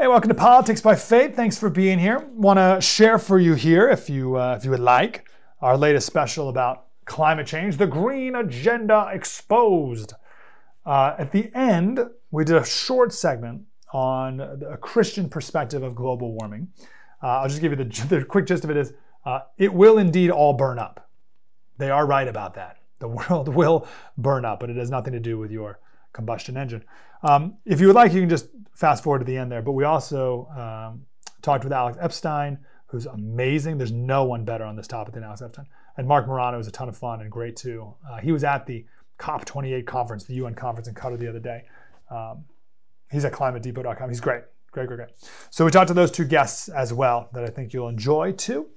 Hey, welcome to Politics by Faith. Thanks for being here. Want to share for you here, if you uh, if you would like, our latest special about climate change, the Green Agenda Exposed. Uh, at the end, we did a short segment on a Christian perspective of global warming. Uh, I'll just give you the, the quick gist of it: is uh, it will indeed all burn up. They are right about that. The world will burn up, but it has nothing to do with your combustion engine. Um, if you would like, you can just fast forward to the end there. But we also um, talked with Alex Epstein, who's amazing. There's no one better on this topic than Alex Epstein. And Marc Morano is a ton of fun and great too. Uh, he was at the COP28 conference, the UN conference in Qatar the other day. Um, he's at climatedepot.com. He's great. Great, great, great. So we talked to those two guests as well that I think you'll enjoy too.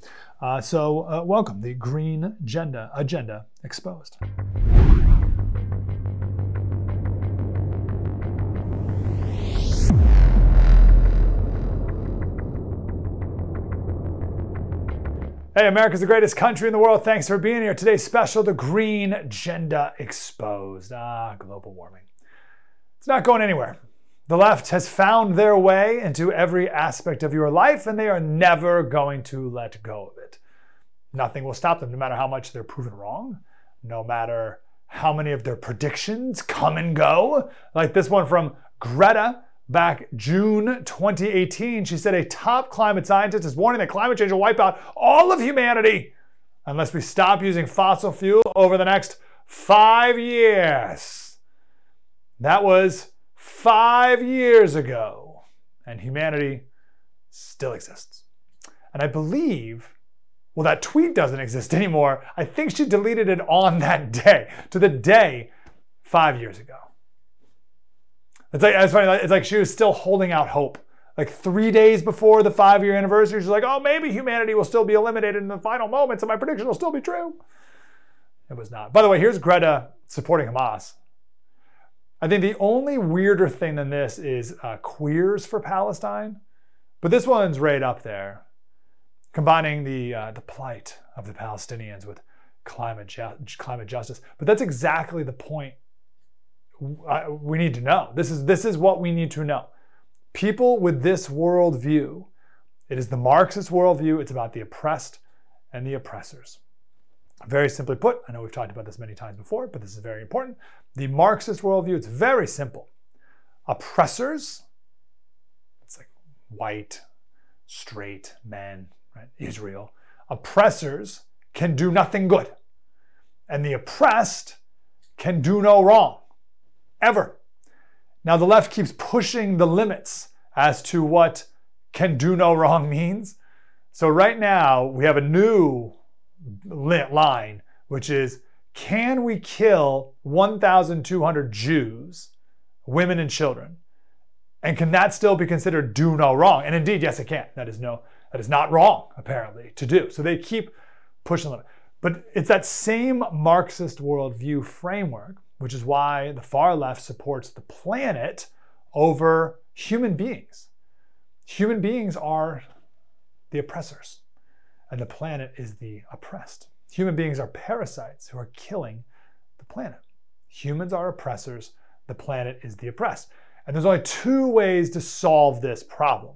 Uh, so uh, welcome, the Green Agenda, Agenda Exposed. Hey, America's the greatest country in the world. Thanks for being here. Today's special, the Green Agenda Exposed. Ah, global warming. It's not going anywhere. The left has found their way into every aspect of your life, and they are never going to let go of it. Nothing will stop them, no matter how much they're proven wrong, no matter how many of their predictions come and go. Like this one from Greta back June 2018. She said a top climate scientist is warning that climate change will wipe out all of humanity unless we stop using fossil fuel over the next five years. That was five years ago, and humanity still exists. And I believe, well, that tweet doesn't exist anymore. I think she deleted it on that day, to the day five years ago. It's like it's funny. It's like she was still holding out hope. Like three days before the five-year anniversary, she's like, "Oh, maybe humanity will still be eliminated in the final moments, and my prediction will still be true." It was not. By the way, here's Greta supporting Hamas. I think the only weirder thing than this is uh, queers for Palestine, but this one's right up there, combining the uh, the plight of the Palestinians with climate ju- climate justice. But that's exactly the point we need to know. This is this is what we need to know. People with this worldview, it is the Marxist worldview. It's about the oppressed and the oppressors. Very simply put, I know we've talked about this many times before, but this is very important. The Marxist worldview, it's very simple. Oppressors, it's like white, straight men, right? Israel. Oppressors can do nothing good. And the oppressed can do no wrong ever. Now, the left keeps pushing the limits as to what can do no wrong means. So, right now, we have a new line, which is can we kill 1,200 Jews, women, and children? And can that still be considered do no wrong? And indeed, yes, it can. That is no, that is not wrong, apparently, to do. So they keep pushing the limit. But it's that same Marxist worldview framework which is why the far left supports the planet over human beings. Human beings are the oppressors, and the planet is the oppressed. Human beings are parasites who are killing the planet. Humans are oppressors, the planet is the oppressed. And there's only two ways to solve this problem.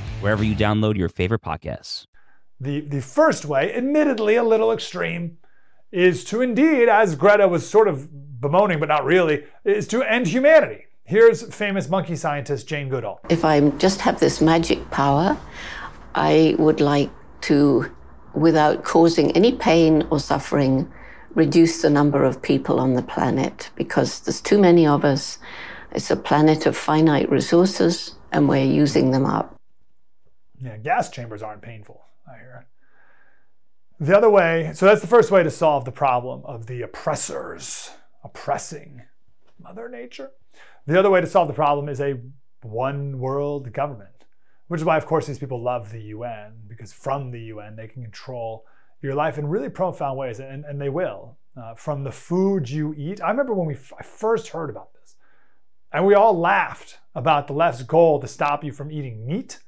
wherever you download your favorite podcasts. The, the first way, admittedly a little extreme, is to indeed, as Greta was sort of bemoaning, but not really, is to end humanity. Here's famous monkey scientist Jane Goodall. If I just have this magic power, I would like to, without causing any pain or suffering, reduce the number of people on the planet because there's too many of us. It's a planet of finite resources and we're using them up. Yeah, gas chambers aren't painful, I hear. The other way, so that's the first way to solve the problem of the oppressors oppressing Mother Nature. The other way to solve the problem is a one world government, which is why, of course, these people love the UN, because from the UN, they can control your life in really profound ways, and, and they will. Uh, from the food you eat. I remember when we f- I first heard about this, and we all laughed about the left's goal to stop you from eating meat.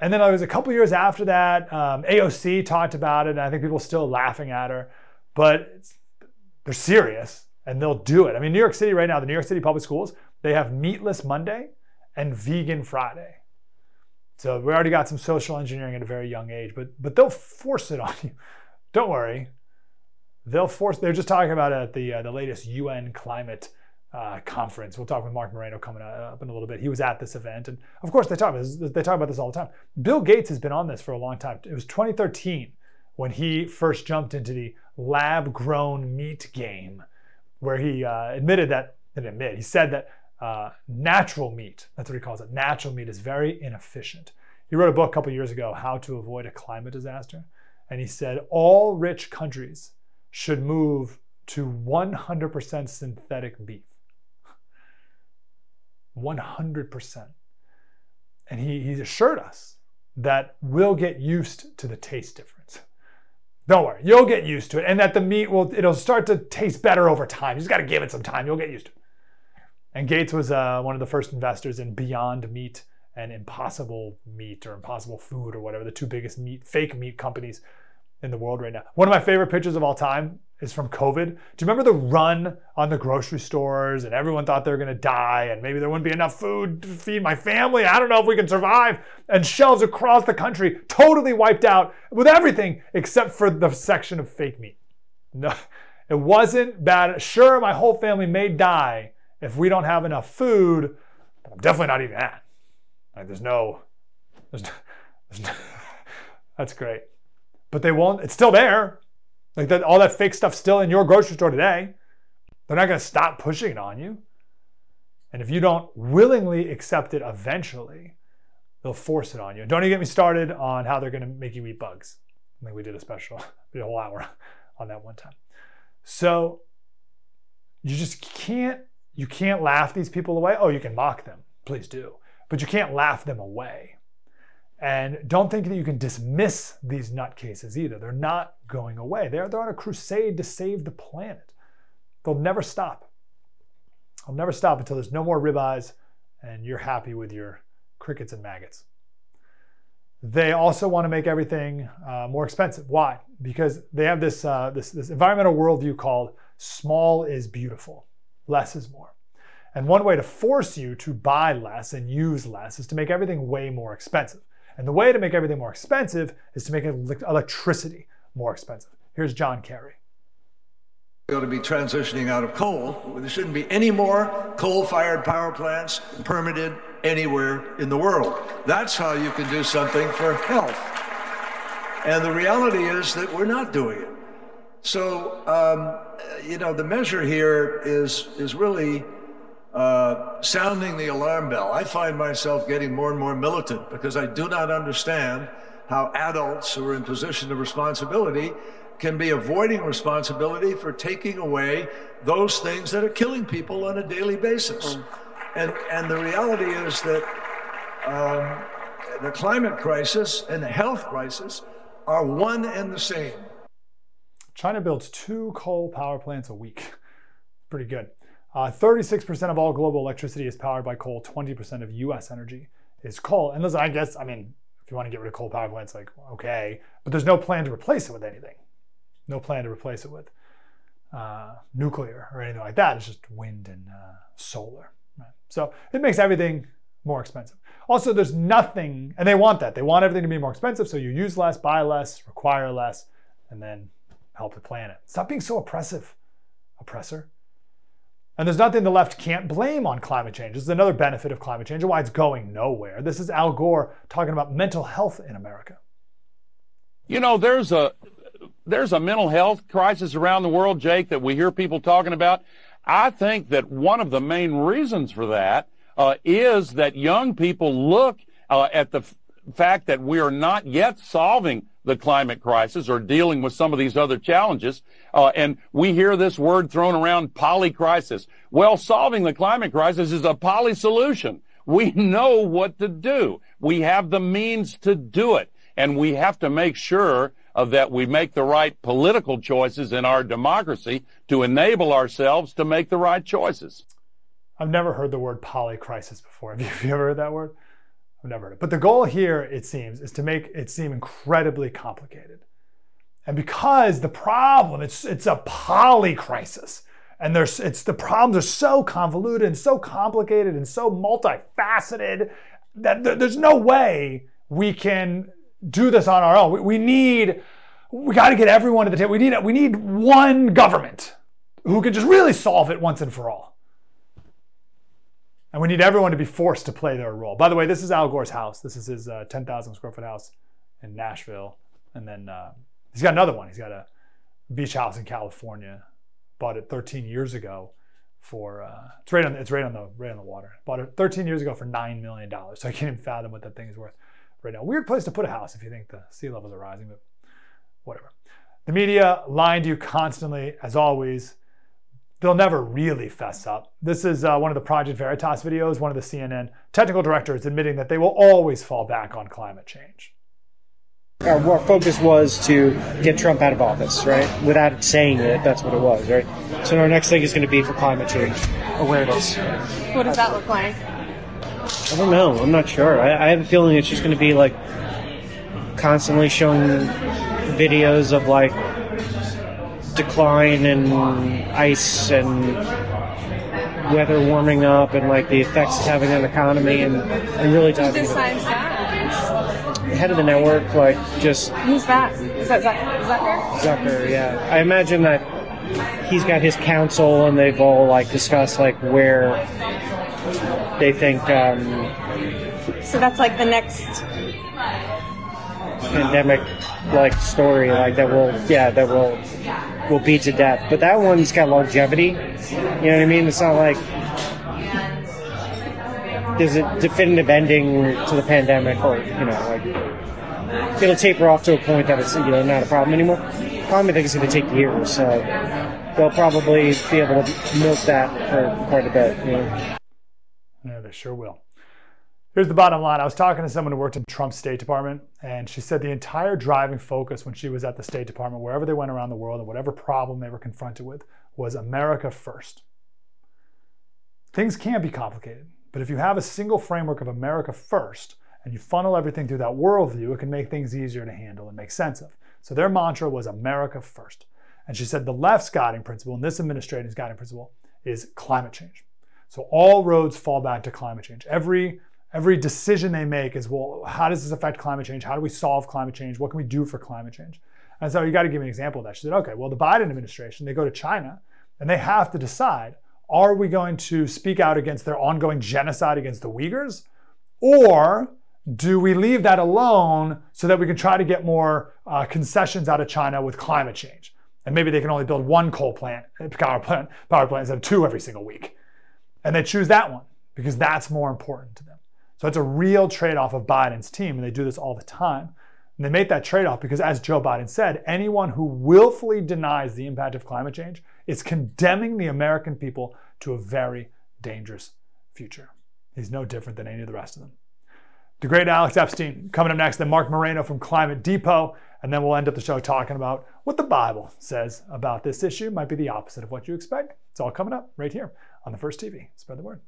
And then it was a couple years after that, um, AOC talked about it, and I think people are still laughing at her, but they're serious and they'll do it. I mean, New York City right now, the New York City public schools, they have meatless Monday and vegan Friday. So we already got some social engineering at a very young age, but but they'll force it on you. Don't worry, they'll force. They're just talking about it at the uh, the latest UN climate uh, conference. We'll talk with Marc Morano coming up in a little bit. He was at this event, and of course they talk about this. They talk about this all the time. Bill Gates has been on this for a long time. It was 2013 when he first jumped into the lab-grown meat game, where he uh, admitted that. Didn't admit. He said that uh, natural meat, that's what he calls it, natural meat is very inefficient. He wrote a book a couple years ago, How to Avoid a Climate Disaster. And he said all rich countries should move to 100% synthetic beef. 100%. And he, he assured us that we'll get used to the taste difference. Don't worry, you'll get used to it, and that the meat will it'll start to taste better over time. You just got to give it some time. You'll get used to it. And Gates was uh, one of the first investors in Beyond Meat and Impossible Meat or Impossible Food or whatever, the two biggest meat, fake meat companies in the world right now. One of my favorite pictures of all time is from COVID. Do you remember the run on the grocery stores and everyone thought they were going to die and maybe there wouldn't be enough food to feed my family? I don't know if we can survive. And shelves across the country totally wiped out with everything except for the section of fake meat. No, it wasn't bad. Sure, my whole family may die if we don't have enough food, but I'm definitely not eating that. Like there's no, there's, no, there's no, that's great. But they won't, it's still there. Like that, all that fake stuff still in your grocery store today. They're not going to stop pushing it on you. And if you don't willingly accept it eventually, they'll force it on you. Don't even get me started on how they're going to make you eat bugs. I think we did a special, did a whole hour on that one time. So you just can't you can't laugh these people away. Oh, you can mock them, please do, but you can't laugh them away. And don't think that you can dismiss these nutcases either. They're not going away. They're, they're on a crusade to save the planet. They'll never stop. They'll never stop until there's no more ribeyes and you're happy with your crickets and maggots. They also want to make everything uh, more expensive. Why? Because they have this, uh, this, this environmental worldview called small is beautiful less is more. And one way to force you to buy less and use less is to make everything way more expensive. And the way to make everything more expensive is to make electricity more expensive. Here's John Kerry. We ought to be transitioning out of coal. There shouldn't be any more coal fired power plants permitted anywhere in the world. That's how you can do something for health. And the reality is that we're not doing it. So, um, you know, the measure here is is really uh, sounding the alarm bell. I find myself getting more and more militant because I do not understand how adults who are in position of responsibility can be avoiding responsibility for taking away those things that are killing people on a daily basis. And and the reality is that um, the climate crisis and the health crisis are one and the same. China builds two coal power plants a week. Pretty good. Uh, 36% of all global electricity is powered by coal, 20% of US energy is coal. And listen, I guess, I mean, if you want to get rid of coal power plants, like, okay, but there's no plan to replace it with anything. No plan to replace it with uh, nuclear or anything like that. It's just wind and uh, solar. Right? So it makes everything more expensive. Also, there's nothing, and they want that. They want everything to be more expensive, so you use less, buy less, require less, and then help the planet. Stop being so oppressive, oppressor. And there's nothing the left can't blame on climate change. This is another benefit of climate change and why it's going nowhere. This is Al Gore talking about mental health in America. You know, there's a there's a mental health crisis around the world, Jake, that we hear people talking about. I think that one of the main reasons for that uh, is that young people look uh, at the f- fact that we are not yet solving the climate crisis or dealing with some of these other challenges. Uh, and we hear this word thrown around, polycrisis. Well, solving the climate crisis is a poly solution. We know what to do. We have the means to do it. And we have to make sure that we make the right political choices in our democracy to enable ourselves to make the right choices. I've never heard the word polycrisis before. Have you ever heard that word? It. But the goal here, it seems, is to make it seem incredibly complicated. And because the problem, it's it's a poly crisis. And there's it's the problems are so convoluted and so complicated and so multifaceted that there's no way we can do this on our own. We, we need we got to get everyone to the table. We need we need one government who can just really solve it once and for all. And we need everyone to be forced to play their role. By the way, this is Al Gore's house. This is his uh, 10,000 square foot house in Nashville. And then uh, he's got another one. He's got a beach house in California. Bought it 13 years ago for uh, it's right on it's right on the right on the water. Bought it 13 years ago for nine million dollars. So I can't even fathom what that thing is worth right now. Weird place to put a house if you think the sea levels are rising, but whatever. The media lying to you constantly, as always they'll never really fess up. This is uh, one of the Project Veritas videos, one of the CNN technical directors admitting that they will always fall back on climate change. Our, our focus was to get Trump out of office, right? Without saying it, that's what it was, right? So our next thing is going to be for climate change awareness. What does that look like? I don't know. I'm not sure. I, I have a feeling it's just going to be like constantly showing videos of like decline in ice and weather warming up and like the effects it's having on the economy and, and really talking decides that? head of the network like just Who's that? Is that Zucker? Zucker? Zucker yeah I imagine that he's got his council and they've all like discussed like where they think um, So that's like the next. pandemic like story like that will yeah that will will beat to death. But that one's got longevity. You know what i mean? It's not like there's a definitive ending to the pandemic or you know like it'll taper off to a point that it's you know not a problem anymore. Probably think is going to take years so they'll probably be able to milk that for quite a bit you know? Yeah, they sure will. Here's the bottom line. I was talking to someone who worked in Trump's State Department, and she said the entire driving focus when she was at the State Department, wherever they went around the world and whatever problem they were confronted with, was America first. Things can be complicated, but if you have a single framework of America first and you funnel everything through that worldview, it can make things easier to handle and make sense of. So their mantra was America first. And she said the left's guiding principle and this administration's guiding principle is climate change. So all roads fall back to climate change. Every every decision they make is well, how does this affect climate change? How do we solve climate change? What can we do for climate change? And so you got to give me an example of that. She said, okay, well, the Biden administration, they go to China and they have to decide are we going to speak out against their ongoing genocide against the Uyghurs? Or do we leave that alone so that we can try to get more uh, concessions out of China with climate change? And maybe they can only build one coal plant, power plant, power plant instead of two every single week. And they choose that one because that's more important. So it's a real trade off of Biden's team, and they do this all the time. And they make that trade off because, as Joe Biden said, anyone who willfully denies the impact of climate change is condemning the American people to a very dangerous future. He's no different than any of the rest of them. The great Alex Epstein coming up next, then Marc Morano from Climate Depot, and then we'll end up the show talking about what the Bible says about this issue. Might be the opposite of what you expect. It's all coming up right here on the First TV. Spread the word.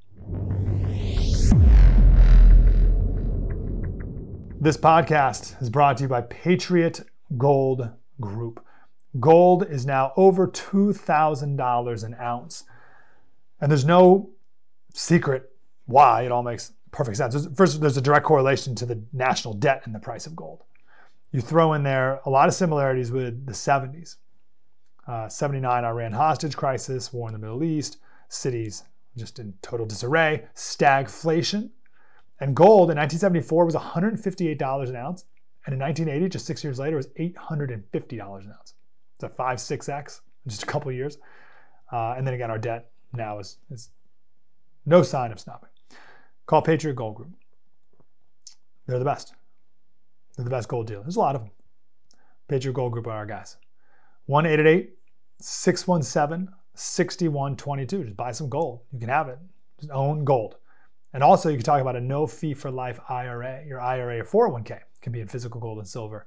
This podcast is brought to you by Patriot Gold Group. Gold is now over $2,000 an ounce. And there's no secret why. It all makes perfect sense. First, there's a direct correlation to the national debt and the price of gold. You throw in there a lot of similarities with the 70s. Uh, 79 Iran hostage crisis, war in the Middle East, cities just in total disarray, stagflation. And gold in 1974 was $158 an ounce. And in 1980, just six years later, was $850 an ounce. It's a 5, 6x in just a couple years. Uh, and then again, our debt now is, is no sign of stopping. Call Patriot Gold Group. They're the best. They're the best gold dealer. There's a lot of them. Patriot Gold Group are our guys. 1 617 6122. Just buy some gold. You can have it. Just own gold. And also, you can talk about a no fee for life IRA. Your IRA or 401k can be in physical gold and silver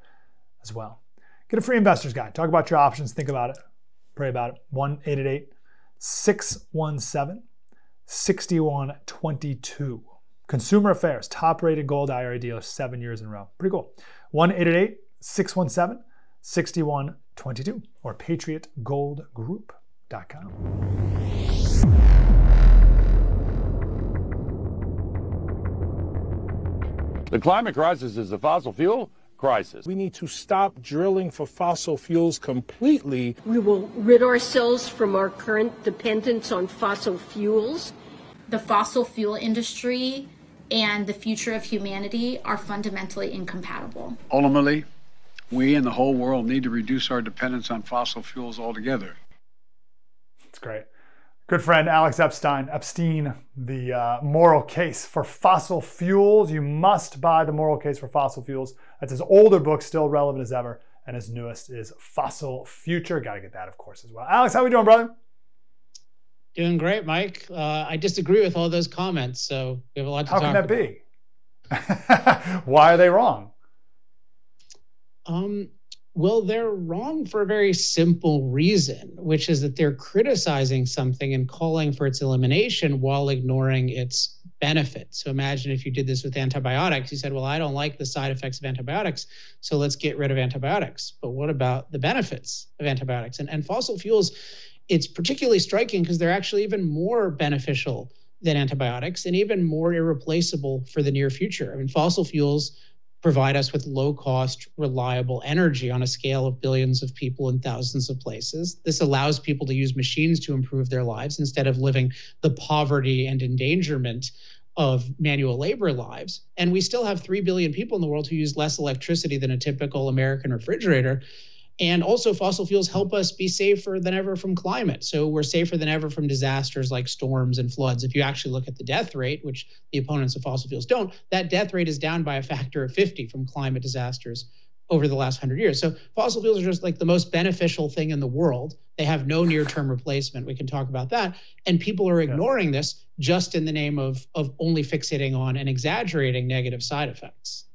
as well. Get a free investor's guide. Talk about your options. Think about it. Pray about it. 1 617 6122. Consumer Affairs, top rated gold IRA dealer seven years in a row. Pretty cool. 1 617 6122 or patriotgoldgroup.com. The climate crisis is a fossil fuel crisis. We need to stop drilling for fossil fuels completely. We will rid ourselves from our current dependence on fossil fuels. The fossil fuel industry and the future of humanity are fundamentally incompatible. Ultimately, we and the whole world need to reduce our dependence on fossil fuels altogether. That's great. Good friend Alex Epstein, Epstein, the uh, moral case for fossil fuels. You must buy the moral case for fossil fuels. That's his older book, still relevant as ever, and his newest is Fossil Future. Got to get that, of course, as well. Alex, how are we doing, brother? Doing great, Mike. Uh, I disagree with all those comments, so we have a lot to how talk about. How can that be? Why are they wrong? Um, well, they're wrong for a very simple reason, which is that they're criticizing something and calling for its elimination while ignoring its benefits. So imagine if you did this with antibiotics. You said, Well, I don't like the side effects of antibiotics, so let's get rid of antibiotics. But what about the benefits of antibiotics? And, and fossil fuels, it's particularly striking because they're actually even more beneficial than antibiotics and even more irreplaceable for the near future. I mean, fossil fuels provide us with low cost, reliable energy on a scale of billions of people in thousands of places. This allows people to use machines to improve their lives instead of living the poverty and endangerment of manual labor lives. And we still have 3 billion people in the world who use less electricity than a typical American refrigerator. And also, fossil fuels help us be safer than ever from climate. So we're safer than ever from disasters like storms and floods. If you actually look at the death rate, which the opponents of fossil fuels don't, that death rate is down by a factor of 50 from climate disasters over the last 100 years. So fossil fuels are just like the most beneficial thing in the world. They have no near-term replacement. We can talk about that. And people are ignoring this just in the name of of only fixating on and exaggerating negative side effects.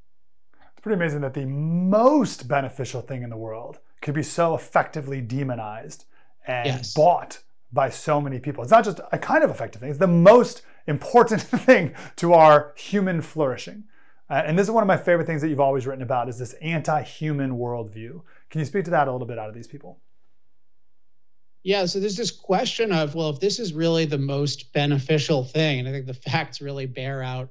It's pretty amazing that the most beneficial thing in the world could be so effectively demonized and yes. bought by so many people. It's not just a kind of effective thing, it's the most important thing to our human flourishing. Uh, and this is one of my favorite things that you've always written about is this anti-human worldview. Can you speak to that a little bit out of these people? Yeah, so there's this question of, well, if this is really the most beneficial thing, and I think the facts really bear out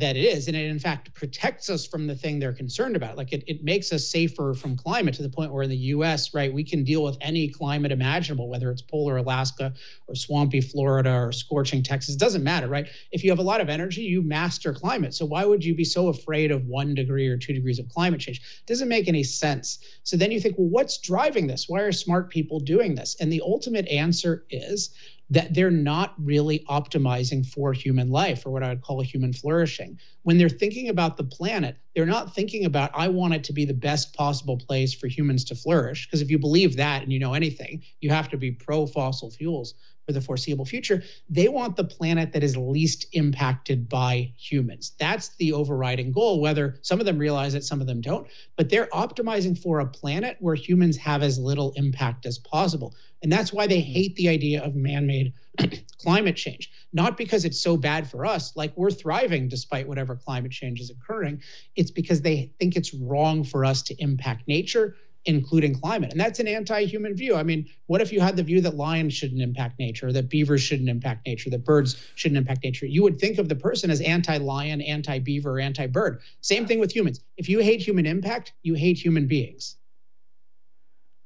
that it is. And it, in fact, protects us from the thing they're concerned about. Like it, it makes us safer from climate to the point where in the US, right, we can deal with any climate imaginable, whether it's polar Alaska or swampy Florida or scorching Texas. It doesn't matter, right? If you have a lot of energy, you master climate. So why would you be so afraid of one degree or two degrees of climate change? It doesn't make any sense. So then you think, well, what's driving this? Why are smart people doing this? And the ultimate answer is that they're not really optimizing for human life or what I would call human flourishing. When they're thinking about the planet, they're not thinking about, I want it to be the best possible place for humans to flourish. Because if you believe that and you know anything, you have to be pro fossil fuels for the foreseeable future. They want the planet that is least impacted by humans. That's the overriding goal, whether some of them realize it, some of them don't. But they're optimizing for a planet where humans have as little impact as possible. And that's why they hate the idea of man made climate change. Not because it's so bad for us, like we're thriving despite whatever climate change is occurring. It's because they think it's wrong for us to impact nature including climate. And that's an anti human view. I mean, what if you had the view that lions shouldn't impact nature, that beavers shouldn't impact nature, that birds shouldn't impact nature? You would think of the person as anti lion, anti beaver, anti bird. Same thing with humans. If you hate human impact, you hate human beings.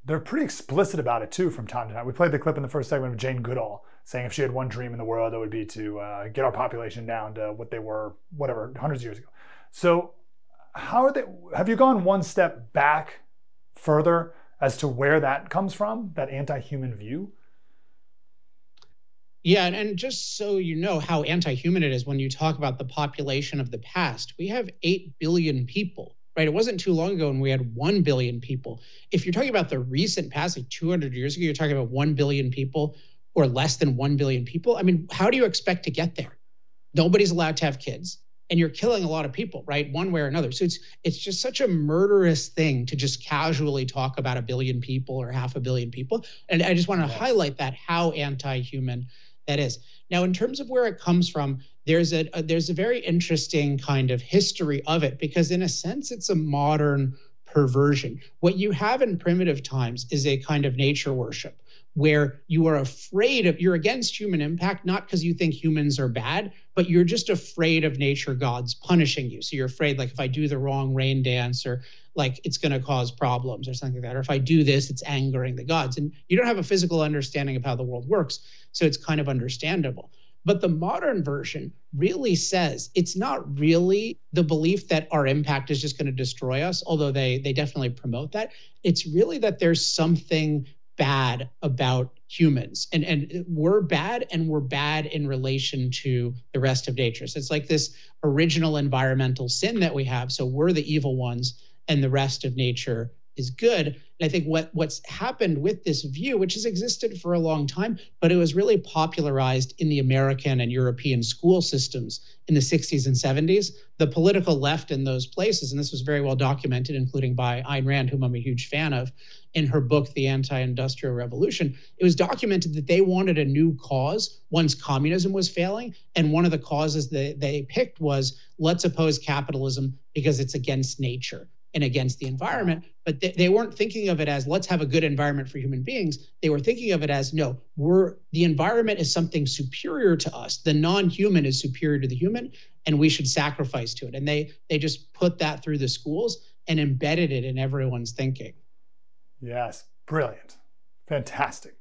They're pretty explicit about it too from time to time. We played the clip in the first segment of Jane Goodall saying if she had one dream in the world, it would be to uh, get our population down to what they were, whatever, hundreds of years ago. So, how are they? Have you gone one step back further as to where that comes from, that anti-human view? Yeah, and just so you know how anti human it is when you talk about the population of the past, we have 8 billion people, right? It wasn't too long ago when we had 1 billion people. If you're talking about the recent past, like 200 years ago, you're talking about 1 billion people or less than 1 billion people. I mean, how do you expect to get there? Nobody's allowed to have kids and you're killing a lot of people right one way or another so it's it's just such a murderous thing to just casually talk about a billion people or half a billion people and i just want to yes. highlight that how anti-human that is. Now, in terms of where it comes from, there's a, a, there's a very interesting kind of history of it because, in a sense, it's a modern perversion. What you have in primitive times is a kind of nature worship where you are afraid of you're against human impact not because you think humans are bad but you're just afraid of nature gods punishing you. So you're afraid like if i do the wrong rain dance or like it's going to cause problems or something like that or if i do this it's angering the gods. And you don't have a physical understanding of how the world works so it's kind of understandable. But the modern version really says it's not really the belief that our impact is just going to destroy us although they they definitely promote that. It's really that there's something bad about humans and and we're bad and we're bad in relation to the rest of nature so it's like this original environmental sin that we have so we're the evil ones and the rest of nature is good. And I think what what's happened with this view, which has existed for a long time, but it was really popularized in the American and European school systems in the 60s and 70s. The political left in those places, and this was very well documented, including by Ayn Rand, whom I'm a huge fan of, in her book The Anti-Industrial Revolution. It was documented that they wanted a new cause once communism was failing, and one of the causes that they picked was let's oppose capitalism because it's against nature and against the environment. But they, they, weren't thinking of it as let's have a good environment for human beings. They were thinking of it as no, we're the environment is something superior to us. The non-human is superior to the human, and we should sacrifice to it. And they they just put that through the schools and embedded it in everyone's thinking. Yes, brilliant, fantastic.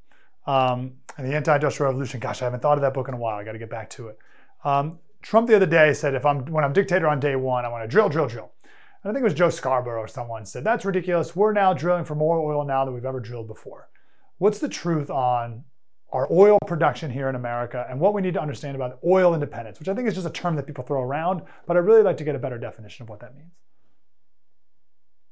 Um, and the anti-industrial revolution. Gosh, I haven't thought of that book in a while. I got to get back to it. Um, Trump the other day said, if I'm when I'm dictator on day one, I want to drill, drill, drill. And I think it was Joe Scarborough or someone said, that's ridiculous. We're now drilling for more oil now than we've ever drilled before. What's the truth on our oil production here in America and what we need to understand about oil independence, which I think is just a term that people throw around, but I'd really like to get a better definition of what that means.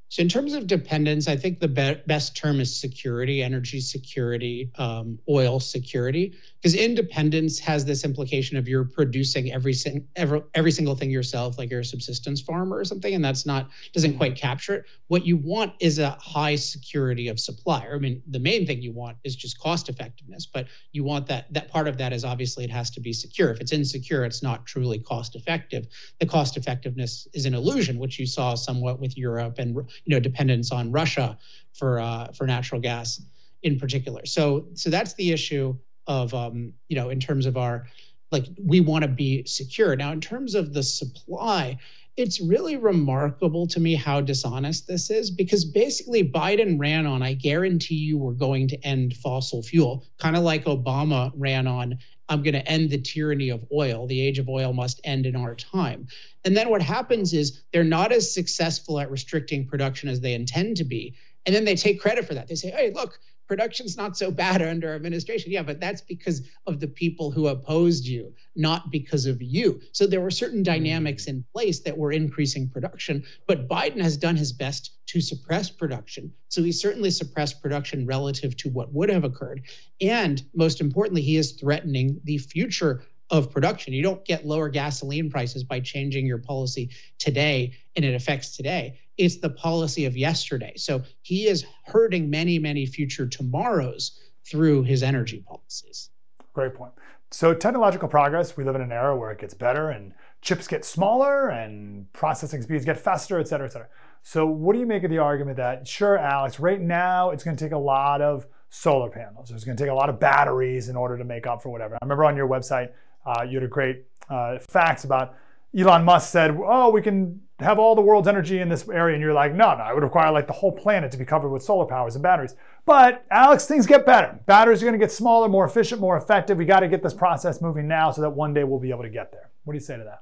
So, in terms of dependence, I think the be- best term is security, energy security, um, oil security, because independence has this implication of you're producing every, sing- every every single thing yourself, like you're a subsistence farmer or something, and that's not doesn't quite capture it. What you want is a high security of supply. I mean, the main thing you want is just cost effectiveness, but you want that that part of that is obviously it has to be secure. If it's insecure, it's not truly cost effective. The cost effectiveness is an illusion, which you saw somewhat with Europe and you know dependence on Russia for uh, for natural gas in particular. So so that's the issue of um, you know in terms of our like we want to be secure. Now in terms of the supply, it's really remarkable to me how dishonest this is because basically Biden ran on, I guarantee you we're going to end fossil fuel, kind of like Obama ran on, I'm going to end the tyranny of oil. The age of oil must end in our time. And then what happens is they're not as successful at restricting production as they intend to be. And then they take credit for that. They say, hey, look, production's not so bad under administration. Yeah, but that's because of the people who opposed you, not because of you. So there were certain hmm. dynamics in place that were increasing production, but Biden has done his best to suppress production. So he certainly suppressed production relative to what would have occurred. And most importantly, he is threatening the future of production. You don't get lower gasoline prices by changing your policy today and it affects today. It's the policy of yesterday. So he is hurting many, many future tomorrows through his energy policies. Great point. So, technological progress, we live in an era where it gets better and chips get smaller and processing speeds get faster, et cetera, et cetera. So, what do you make of the argument that, sure, Alex, right now it's going to take a lot of solar panels. It's going to take a lot of batteries in order to make up for whatever. I remember on your website, uh, you had a great uh, facts about Elon Musk said, oh, we can have all the world's energy in this area, and you're like, no, no, I would require like the whole planet to be covered with solar powers and batteries. But Alex, things get better. Batteries are going to get smaller, more efficient, more effective. We got to get this process moving now so that one day we'll be able to get there. What do you say to that?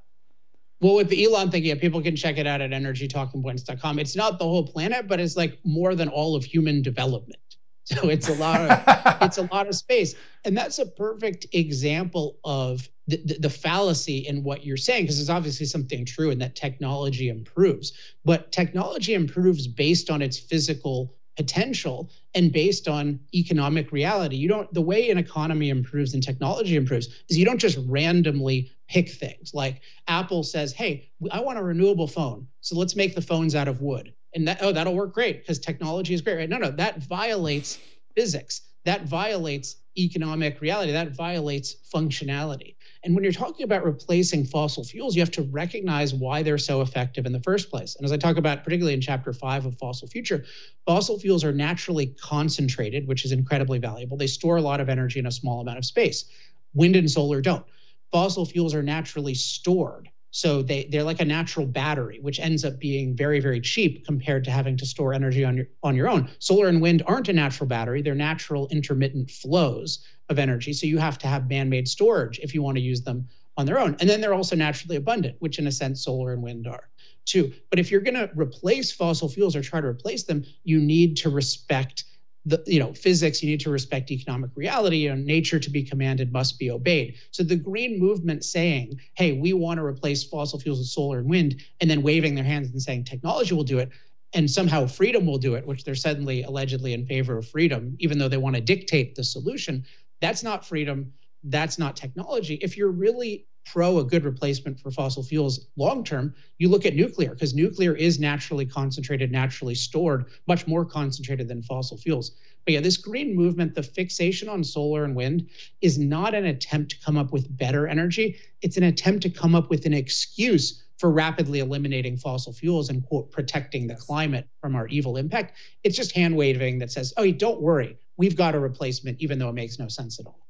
Well, with the Elon thing, yeah, people can check it out at energytalkingpoints.com. It's not the whole planet, but it's like more than all of human development. So it's a lot of it's a lot of space, and that's a perfect example of the, the, fallacy in what you're saying because there's obviously something true in that technology improves, but technology improves based on its physical potential and based on economic reality. You don't the way an economy improves and technology improves is you don't just randomly pick things. Like Apple says, "Hey, I want a renewable phone. So let's make the phones out of wood." And that oh, that'll work great because technology is great, right? No, no, that violates physics. That violates economic reality. That violates functionality. And when you're talking about replacing fossil fuels, you have to recognize why they're so effective in the first place. And as I talk about, particularly in chapter five of Fossil Future, fossil fuels are naturally concentrated, which is incredibly valuable. They store a lot of energy in a small amount of space. Wind and solar don't. Fossil fuels are naturally stored. So they, they're like a natural battery, which ends up being very, very cheap compared to having to store energy on your on your own. Solar and wind aren't a natural battery, they're natural intermittent flows of energy. So you have to have man-made storage if you want to use them on their own. And then they're also naturally abundant, which in a sense solar and wind are too. But if you're going to replace fossil fuels or try to replace them, you need to respect the you know physics you need to respect economic reality you know nature to be commanded must be obeyed. So the green movement saying hey we want to replace fossil fuels with solar and wind and then waving their hands and saying technology will do it and somehow freedom will do it which they're suddenly allegedly in favor of freedom even though they want to dictate the solution that's not freedom. That's not technology. If you're really pro a good replacement for fossil fuels long term, you look at nuclear because nuclear is naturally concentrated, naturally stored, much more concentrated than fossil fuels. But yeah, this green movement, the fixation on solar and wind is not an attempt to come up with better energy. It's an attempt to come up with an excuse for rapidly eliminating fossil fuels and quote protecting the climate from our evil impact. It's just hand waving that says, "Oh, don't worry, we've got a replacement," even though it makes no sense at all.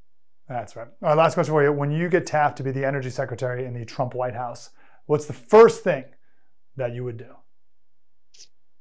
That's right. All right, last question for you. When you get tapped to be the energy secretary in the Trump White House, what's the first thing that you would do?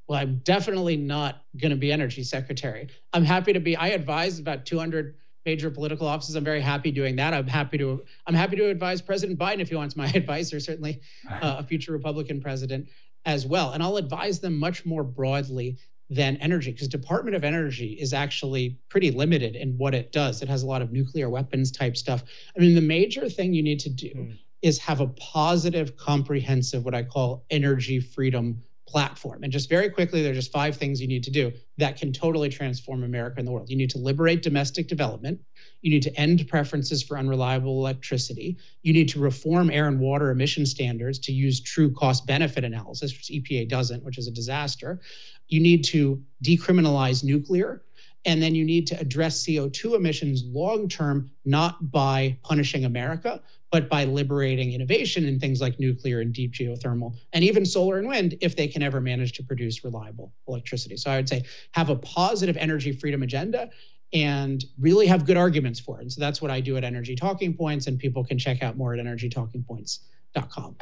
Well, I'm definitely not going to be energy secretary. I'm happy to be. I advise about 200 major political offices. I'm very happy doing that. I'm happy to. I'm happy to advise President Biden if he wants my advice, or certainly uh, a future Republican president as well. And I'll advise them much more broadly than energy because department of energy is actually pretty limited in what it does it has a lot of nuclear weapons type stuff i mean the major thing you need to do mm. is have a positive comprehensive what i call energy freedom platform and just very quickly there's just five things you need to do that can totally transform america and the world you need to liberate domestic development you need to end preferences for unreliable electricity. You need to reform air and water emission standards to use true cost benefit analysis, which EPA doesn't, which is a disaster. You need to decriminalize nuclear. And then you need to address CO2 emissions long term, not by punishing America, but by liberating innovation in things like nuclear and deep geothermal and even solar and wind if they can ever manage to produce reliable electricity. So I would say have a positive energy freedom agenda and really have good arguments for it. And so that's what I do at Energy Talking Points, and people can check out more at energytalkingpoints.com.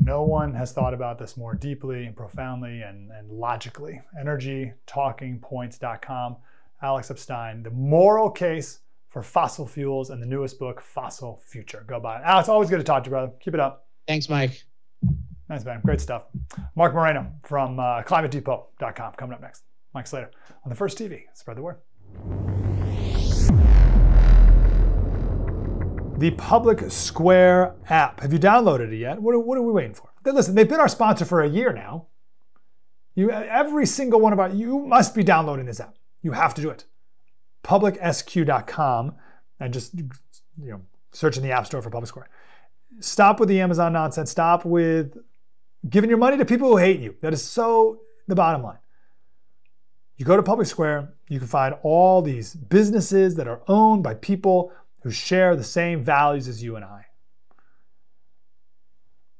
No one has thought about this more deeply and profoundly and, and logically. Energytalkingpoints.com. Alex Epstein, the moral case for fossil fuels and the newest book, Fossil Future. Go buy it. Alex, always good to talk to you, brother. Keep it up. Thanks, Mike. Nice, man. Great stuff. Marc Morano from uh, climatedepot.com coming up next. Mike Slater on the First TV. Spread the word. The Public Square app. Have you downloaded it yet? What are, what are we waiting for? Listen, they've been our sponsor for a year now. You, every single one of our, you must be downloading this app. You have to do it. PublicSQ.com and just you know search in the App Store for Public Square. Stop with the Amazon nonsense. Stop with giving your money to people who hate you. That is so the bottom line. You go to Public Square, you can find all these businesses that are owned by people who share the same values as you and I.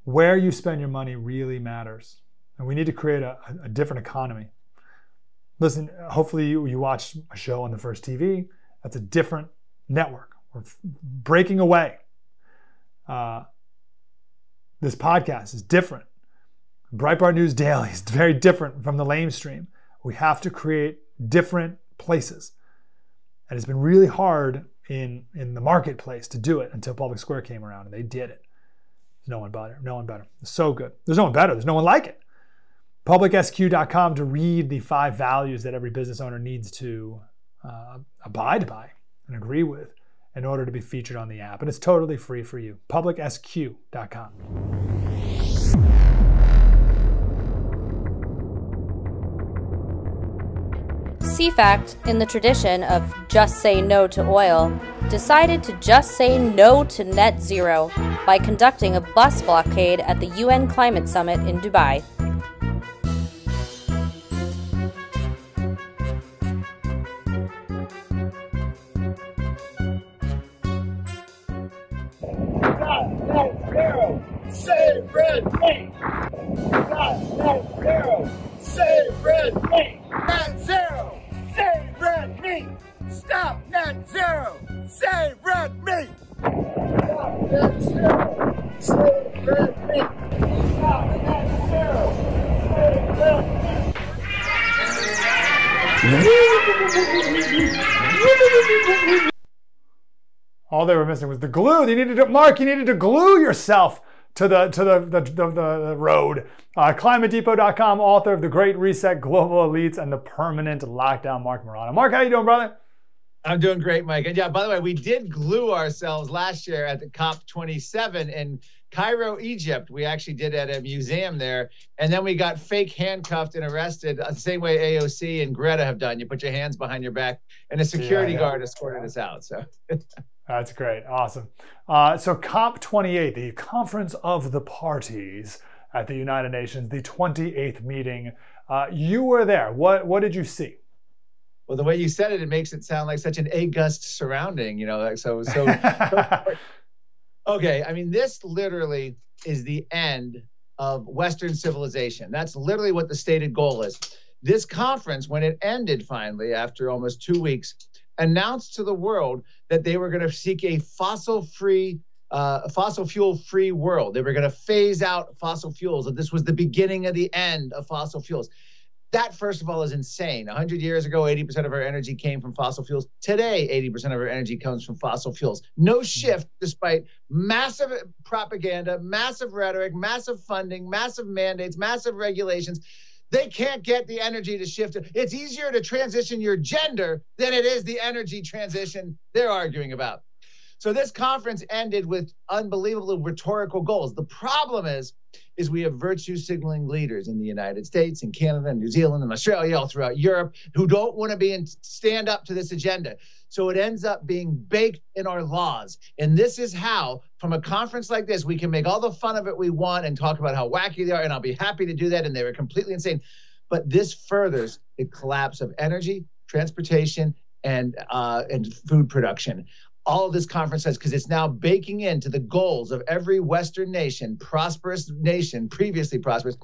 Where you spend your money really matters. And we need to create a, a different economy. Listen, hopefully you, you watch a show on the First TV. That's a different network. We're breaking away. Uh, this podcast is different. Breitbart News Daily is very different from the lamestream. We have to create different places. And it's been really hard in, in the marketplace to do it until Public Square came around and they did it. No one better. No one better. It's so good. There's no one better. There's no one like it. PublicSQ.com to read the five values that every business owner needs to uh, abide by and agree with in order to be featured on the app. And it's totally free for you. PublicSQ.com. CFACT, in the tradition of just say no to oil, decided to just say no to net zero by conducting a bus blockade at the UN Climate Summit in Dubai. Save red meat. net zero, save red meat. Net zero, save red meat. Stop net zero, save red meat. Stop net zero, save red meat. Stop net zero, save red meat. All they were missing was the glue. They needed to, Marc, you needed to glue yourself to the to the the, the, the road. Uh, ClimateDepot.com, author of The Great Reset, Global Elites, and the Permanent Lockdown, Marc Morano. Mark, how you doing, brother? I'm doing great, Mike. And yeah, by the way, we did glue ourselves last year at the COP27 in Cairo, Egypt. We actually did at a museum there. And then we got fake handcuffed and arrested the same way AOC and Greta have done. You put your hands behind your back, and a security yeah, yeah. guard escorted us out. So That's great. Awesome. Uh, so, COP28, the Conference of the Parties at the United Nations, the 28th meeting. Uh, you were there. What, what did you see? Well, the way you said it, it makes it sound like such an august surrounding, you know, like so, so. okay. I mean, this literally is the end of Western civilization. That's literally what the stated goal is. This conference, when it ended finally after almost two weeks, announced to the world that they were going to seek a fossil free uh, fossil fuel free world. They were going to phase out fossil fuels. and this was the beginning of the end of fossil fuels. That, first of all, is insane. 100 years ago, 80% of our energy came from fossil fuels. Today, 80% of our energy comes from fossil fuels. No shift, despite massive propaganda, massive rhetoric, massive funding, massive mandates, massive regulations. They can't get the energy to shift. It's easier to transition your gender than it is the energy transition they're arguing about. So this conference ended with unbelievable rhetorical goals. The problem is, is we have virtue signaling leaders in the United States and Canada and New Zealand and Australia, all throughout Europe, who don't want to be in stand up to this agenda. So it ends up being baked in our laws. And this is how, from a conference like this, we can make all the fun of it we want and talk about how wacky they are. And I'll be happy to do that. And they were completely insane. But this furthers the collapse of energy, transportation, and uh, and food production all this conference says because it's now baking into the goals of every Western nation, prosperous nation, previously prosperous,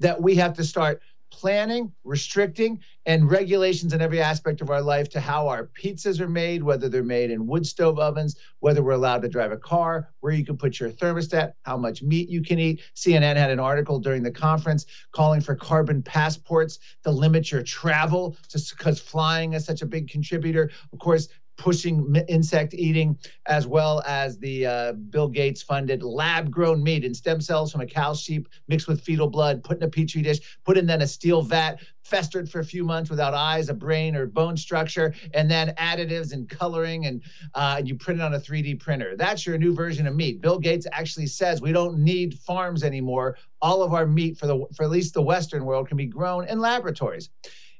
that we have to start planning, restricting, and regulations in every aspect of our life to how our pizzas are made, whether they're made in wood stove ovens, whether we're allowed to drive a car, where you can put your thermostat, how much meat you can eat. CNN had an article during the conference calling for carbon passports to limit your travel just because flying is such a big contributor. Of course, pushing insect eating, as well as the uh, Bill Gates funded lab grown meat and stem cells from a cow sheep mixed with fetal blood, put in a petri dish, put in then a steel vat, festered for a few months without eyes, a brain, or bone structure, and then additives and coloring, and, uh, and you print it on a 3D printer. That's your new version of meat. Bill Gates actually says we don't need farms anymore. All of our meat for the for at least the Western world can be grown in laboratories.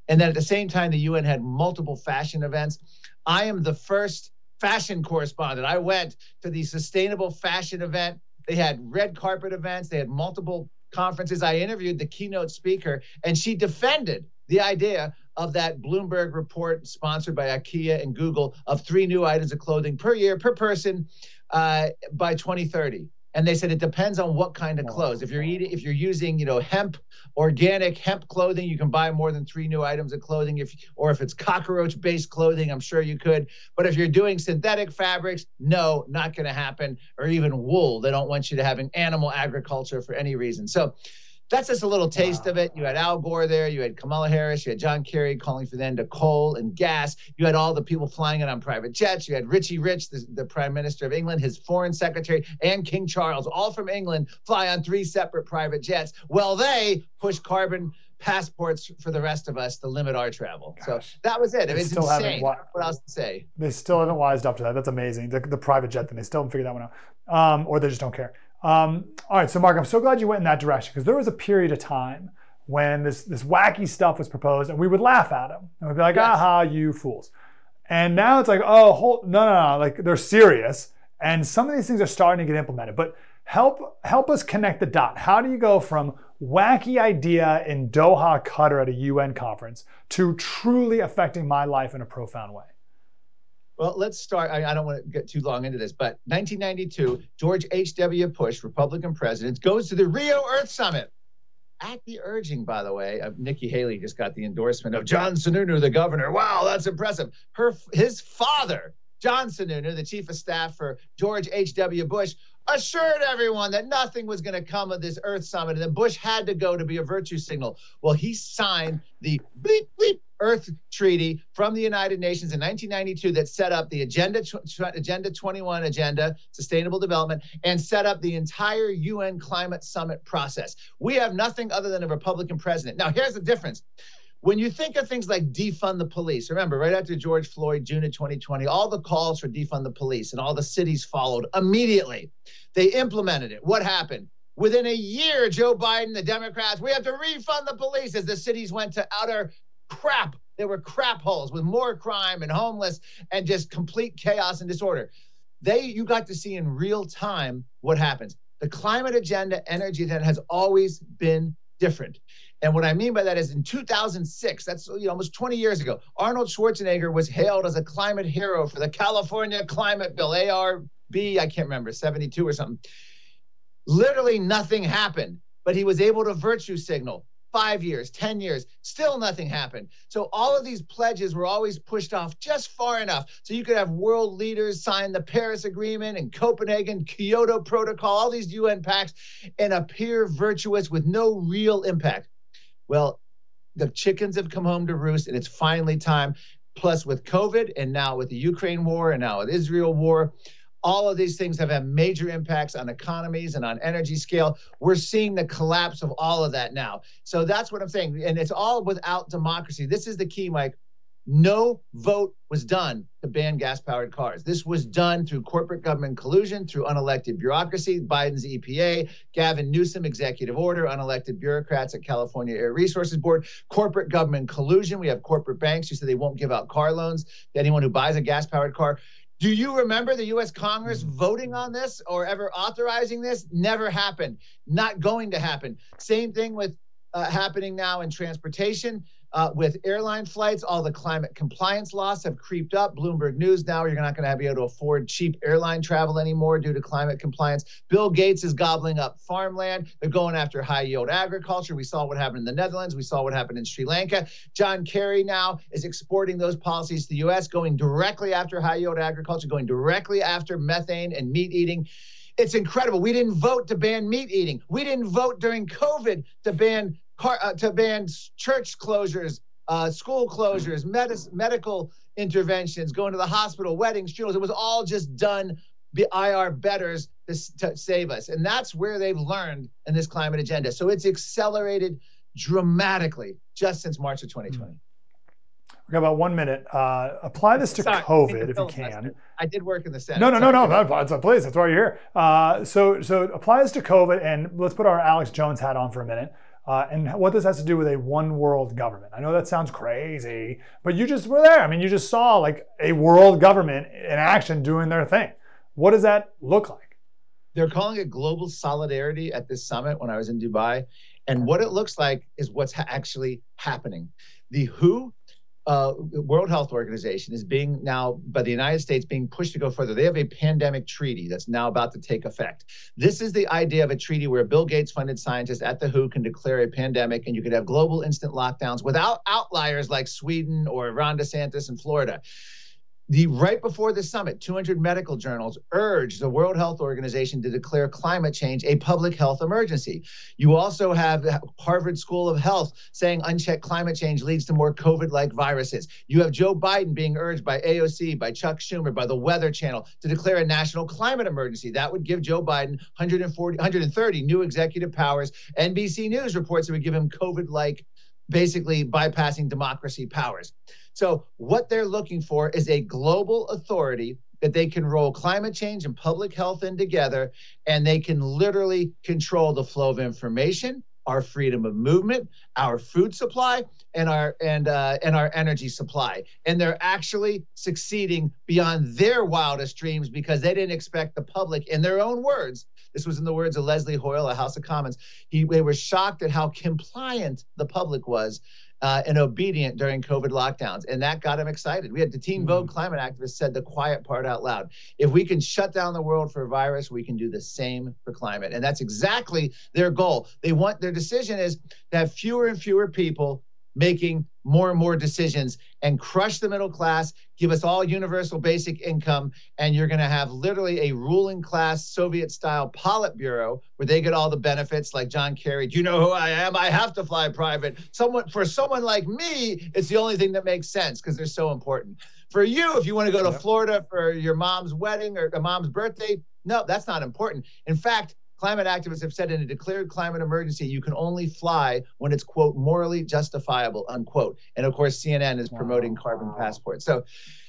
And then at the same time, the UN had multiple fashion events. I am the first fashion correspondent. I went to the sustainable fashion event. They had red carpet events, they had multiple conferences. I interviewed the keynote speaker, and she defended the idea of that Bloomberg report sponsored by IKEA and Google of three new items of clothing per year per person uh, by 2030 and they said it depends on what kind of oh, clothes. If you're eating, if you're using, you know, hemp, organic hemp clothing, you can buy more than three new items of clothing. If or if it's cockroach-based clothing, I'm sure you could. But if you're doing synthetic fabrics, no, not going to happen. Or even wool, they don't want you to have an animal agriculture for any reason. So that's just a little taste of it. You had Al Gore there, you had Kamala Harris, you had John Kerry calling for the end of coal and gas. You had all the people flying it on private jets. You had Richie Rich, the, the Prime Minister of England, his Foreign Secretary, and King Charles, all from England, fly on three separate private jets. Well, they push carbon passports for the rest of us to limit our travel. Gosh. So that was it. It was insane. Wa- what else to say? They still haven't wised up to that. That's amazing. The, the private jet thing, they still haven't figured that one out. Um, or they just don't care. Um, all right, so Marc, I'm so glad you went in that direction because there was a period of time when this this wacky stuff was proposed, and we would laugh at them and we'd be like, yes. "Aha, you fools!" And now it's like, "Oh, hold, no, no, no!" Like they're serious, and some of these things are starting to get implemented. But help help us connect the dot. How do you go from wacky idea in Doha, Qatar at a UN conference to truly affecting my life in a profound way? Well, let's start. I, I, don't want to get too long into this, but 1992, George H.W. Bush, Republican president, goes to the Rio Earth Summit. At the urging, by the way, of Nikki Haley just got the endorsement of John Sununu, the governor. Wow, that's impressive. Her, his father, John Sununu, the chief of staff for George H.W. Bush, assured everyone that nothing was going to come of this Earth Summit and that Bush had to go to be a virtue signal. Well, he signed the bleep, bleep, Earth Treaty from the United Nations in 1992 that set up the Agenda Agenda 21 agenda, sustainable development, and set up the entire UN climate summit process. We have nothing other than a Republican president. Now, here's the difference. When you think of things like defund the police, remember right after George Floyd, June of 2020, all the calls for defund the police and all the cities followed immediately. They implemented it. What happened? Within a year, Joe Biden, the Democrats, we have to refund the police as the cities went to utter crap. There were crap holes with more crime and homeless and just complete chaos and disorder. They, you got to see in real time what happens. The climate agenda, energy agenda has always been different. And what I mean by that is in 2006, that's you know, almost 20 years ago, Arnold Schwarzenegger was hailed as a climate hero for the California Climate Bill, ARB, I can't remember, 72 or something. Literally nothing happened, but he was able to virtue signal five years, 10 years, still nothing happened. So all of these pledges were always pushed off just far enough so you could have world leaders sign the Paris Agreement and Copenhagen, Kyoto Protocol, all these UN pacts, and appear virtuous with no real impact. Well, the chickens have come home to roost, and it's finally time. Plus, with COVID, and now with the Ukraine war, and now with Israel war, all of these things have had major impacts on economies and on energy scale. We're seeing the collapse of all of that now. So that's what I'm saying. And it's all without democracy. This is the key, Mike. No vote was done to ban gas powered cars. This was done through corporate government collusion, through unelected bureaucracy, Biden's EPA, Gavin Newsom executive order, unelected bureaucrats at California Air Resources Board, corporate government collusion. We have corporate banks who say they won't give out car loans to anyone who buys a gas powered car. Do you remember the US Congress voting on this or ever authorizing this? Never happened. Not going to happen. Same thing with uh, happening now in transportation. Uh, with airline flights, all the climate compliance laws have creeped up. Bloomberg News now, you're not going to be able to afford cheap airline travel anymore due to climate compliance. Bill Gates is gobbling up farmland. They're going after high yield agriculture. We saw what happened in the Netherlands. We saw what happened in Sri Lanka. John Kerry now is exporting those policies to the U.S., going directly after high yield agriculture, going directly after methane and meat eating. It's incredible. We didn't vote to ban meat eating. We didn't vote during COVID to ban car, uh, to ban church closures, uh, school closures, medis- medical interventions, going to the hospital, weddings, funerals. It was all just done by our betters to, to save us. And that's where they've learned in this climate agenda. So it's accelerated dramatically just since March of 2020. We got about one minute. Uh, apply this to Sorry, COVID if you can. I did work in the Senate. No, no, no, no. That's a please. That's why you're here. Uh, so, so apply this to COVID, and let's put our Alex Jones hat on for a minute. Uh, and what this has to do with a one world government. I know that sounds crazy, but you just were there. I mean, you just saw like a world government in action doing their thing. What does that look like? They're calling it global solidarity at this summit when I was in Dubai. And what it looks like is what's ha- actually happening. The WHO uh, World Health Organization is being now by the United States being pushed to go further. They have a pandemic treaty that's now about to take effect. This is the idea of a treaty where Bill Gates funded scientists at the WHO can declare a pandemic and you could have global instant lockdowns without outliers like Sweden or Ron DeSantis in Florida. The right before the summit, 200 medical journals urged the World Health Organization to declare climate change a public health emergency. You also have Harvard School of Health saying unchecked climate change leads to more COVID-like viruses. You have Joe Biden being urged by AOC, by Chuck Schumer, by the Weather Channel to declare a national climate emergency. That would give Joe Biden 140, 130 new executive powers. NBC News reports it would give him COVID-like basically bypassing democracy powers. So, what they're looking for is a global authority that they can roll climate change and public health in together, and they can literally control the flow of information, our freedom of movement, our food supply, and our and uh, and our energy supply. And they're actually succeeding beyond their wildest dreams because they didn't expect the public, in their own words. This was in the words of Leslie Hoyle, a House of Commons. He, they were shocked at how compliant the public was uh, and obedient during COVID lockdowns. And that got him excited. We had the Teen Vogue climate activist said the quiet part out loud. If we can shut down the world for a virus, we can do the same for climate. And that's exactly their goal. They want their decision is to have fewer and fewer people making more and more decisions and crush the middle class, give us all universal basic income, and you're going to have literally a ruling class Soviet style Politburo where they get all the benefits like John Kerry. Do you know who I am? I have to fly private. Someone for someone like me, it's the only thing that makes sense because they're so important. For you, if you want to go to Florida for your mom's wedding or a mom's birthday, no, that's not important. In fact, Climate activists have said in a declared climate emergency, you can only fly when it's, quote, morally justifiable, unquote. And of course, CNN is promoting carbon passports. So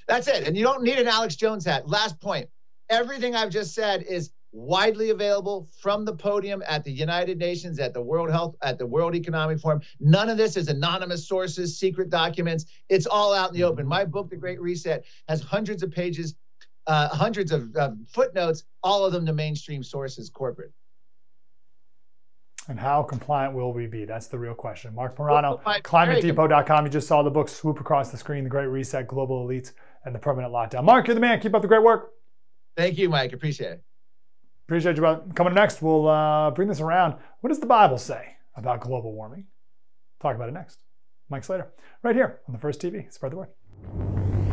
that's it. And you don't need an Alex Jones hat. Last point everything I've just said is widely available from the podium at the United Nations, at the World Health, at the World Economic Forum. None of this is anonymous sources, secret documents. It's all out in the open. My book, The Great Reset, has hundreds of pages, uh, hundreds of uh, footnotes, all of them to mainstream sources, corporate. And how compliant will we be? That's the real question. Marc Morano, climatedepot.com. You just saw the book swoop across the screen The Great Reset, Global Elites, and the Permanent Lockdown. Mark, you're the man. Keep up the great work. Thank you, Mike. Appreciate it. Appreciate you, brother. Coming next, we'll uh, bring this around. What does the Bible say about global warming? Talk about it next. Mike Slater, right here on the First TV. Spread the word.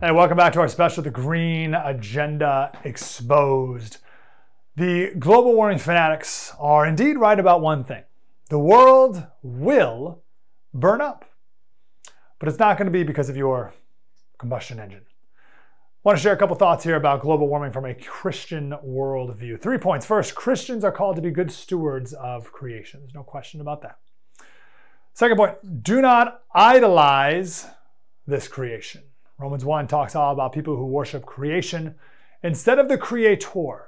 And welcome back to our special, The Green Agenda Exposed. The global warming fanatics are indeed right about one thing the world will burn up. But it's not going to be because of your combustion engine. I want to share a couple thoughts here about global warming from a Christian worldview. Three points. First, Christians are called to be good stewards of creation. There's no question about that. Second point, do not idolize this creation. Romans 1 talks all about people who worship creation instead of the creator.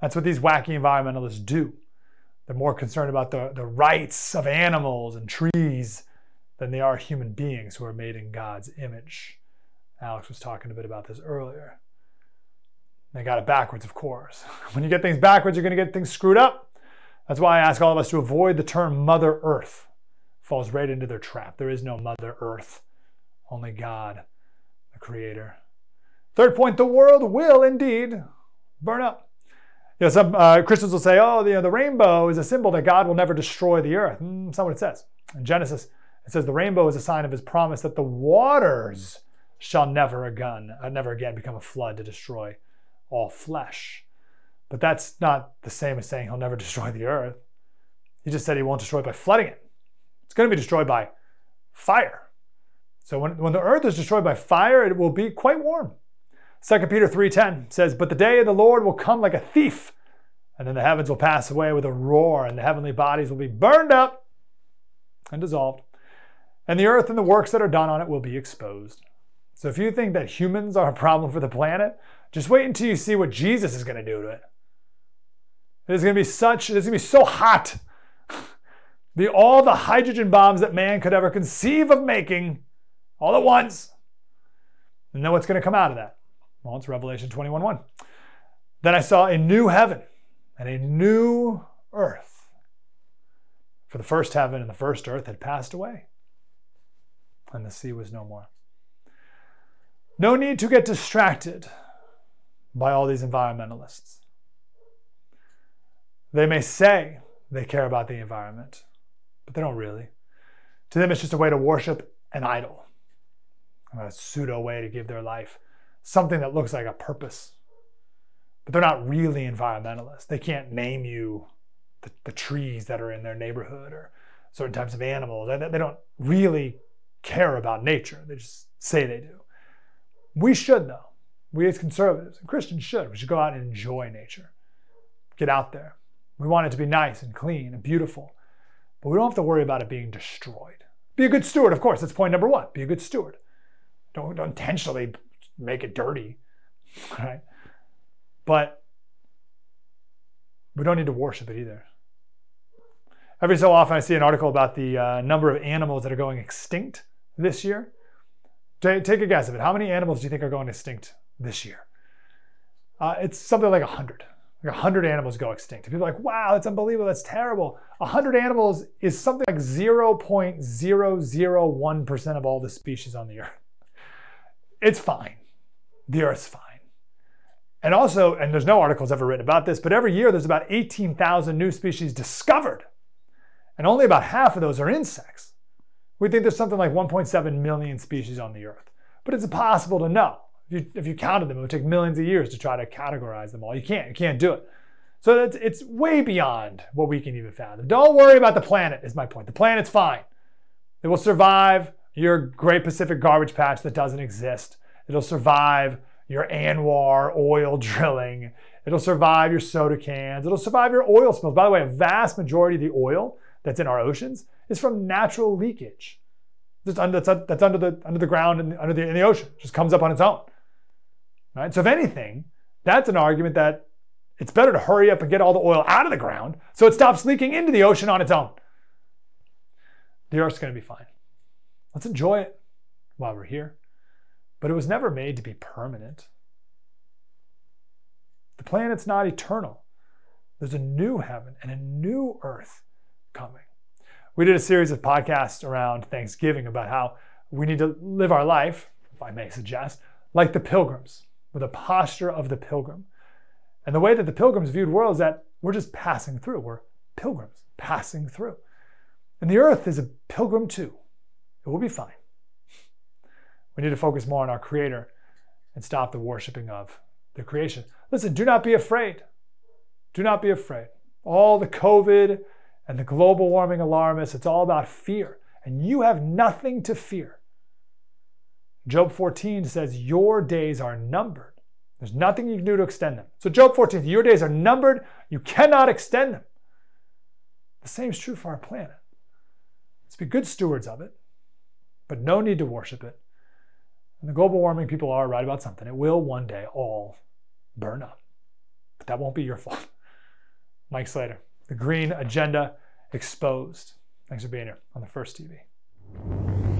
That's what these wacky environmentalists do. They're more concerned about the, the rights of animals and trees than they are human beings who are made in God's image. Alex was talking a bit about this earlier. They got it backwards, of course. When you get things backwards, you're going to get things screwed up. That's why I ask all of us to avoid the term Mother Earth. It falls right into their trap. There is no Mother Earth, only God creator. Third point, the world will indeed burn up. You know, some uh, Christians will say, oh, the, the rainbow is a symbol that God will never destroy the earth. Mm, that's not what it says. In Genesis, it says the rainbow is a sign of his promise that the waters shall never again, uh, never again become a flood to destroy all flesh. But that's not the same as saying he'll never destroy the earth. He just said he won't destroy it by flooding it. It's going to be destroyed by fire. So when, when the earth is destroyed by fire, it will be quite warm. 2 Peter 3:10 says, "But the day of the Lord will come like a thief, and then the heavens will pass away with a roar, and the heavenly bodies will be burned up and dissolved, and the earth and the works that are done on it will be exposed." So if you think that humans are a problem for the planet, just wait until you see what Jesus is going to do to it. It is going to be such, it is going to be so hot. Be all the hydrogen bombs that man could ever conceive of making all at once. And then what's going to come out of that? Well, it's Revelation 21 1. Then I saw a new heaven and a new earth. For the first heaven and the first earth had passed away, and the sea was no more. No need to get distracted by all these environmentalists. They may say they care about the environment, but they don't really. To them, it's just a way to worship an idol, a pseudo way to give their life something that looks like a purpose. But they're not really environmentalists. They can't name you the, the trees that are in their neighborhood or certain types of animals. They, they don't really care about nature. They just say they do. We should, though. We as conservatives and Christians should. We should go out and enjoy nature. Get out there. We want it to be nice and clean and beautiful, but we don't have to worry about it being destroyed. Be a good steward, of course. That's point number one. Be a good steward. Don't, don't intentionally make it dirty, right? But we don't need to worship it either. Every so often, I see an article about the uh, number of animals that are going extinct this year. Take, take a guess of it. How many animals do you think are going extinct this year? Uh, it's something like 100. Like 100 animals go extinct. People are like, wow, that's unbelievable. That's terrible. 100 animals is something like 0.001% of all the species on the earth. It's fine. The earth's fine. And also, and there's no articles ever written about this, but every year there's about 18,000 new species discovered. And only about half of those are insects. We think there's something like 1.7 million species on the earth. But it's impossible to know. If you, if you counted them, it would take millions of years to try to categorize them all. You can't. You can't do it. So it's, it's way beyond what we can even fathom. Don't worry about the planet, is my point. The planet's fine. It will survive your Great Pacific Garbage Patch that doesn't exist. It'll survive your ANWR oil drilling. It'll survive your soda cans. It'll survive your oil spills. By the way, a vast majority of the oil that's in our oceans is from natural leakage. That's under, that's under the under the ground and under the in the ocean. It just comes up on its own. Right? So if anything, that's an argument that it's better to hurry up and get all the oil out of the ground so it stops leaking into the ocean on its own. The Earth's going to be fine. Let's enjoy it while we're here. But it was never made to be permanent. The planet's not eternal. There's a new heaven and a new earth coming. We did a series of podcasts around Thanksgiving about how we need to live our life, if I may suggest, like the pilgrims, with a posture of the pilgrim. And the way that the pilgrims viewed world is that we're just passing through. We're pilgrims passing through. And the earth is a pilgrim too. It will be fine. We need to focus more on our Creator and stop the worshiping of the creation. Listen, do not be afraid. Do not be afraid. All the COVID and the global warming alarmists, it's all about fear. And you have nothing to fear. Job 14 says, Your days are numbered. There's nothing you can do to extend them. So, Job 14, your days are numbered. You cannot extend them. The same is true for our planet. Let's be good stewards of it, but no need to worship it. And the global warming people are right about something. It will one day all burn up. But that won't be your fault. Mike Slater, the Green Agenda Exposed. Thanks for being here on the First TV.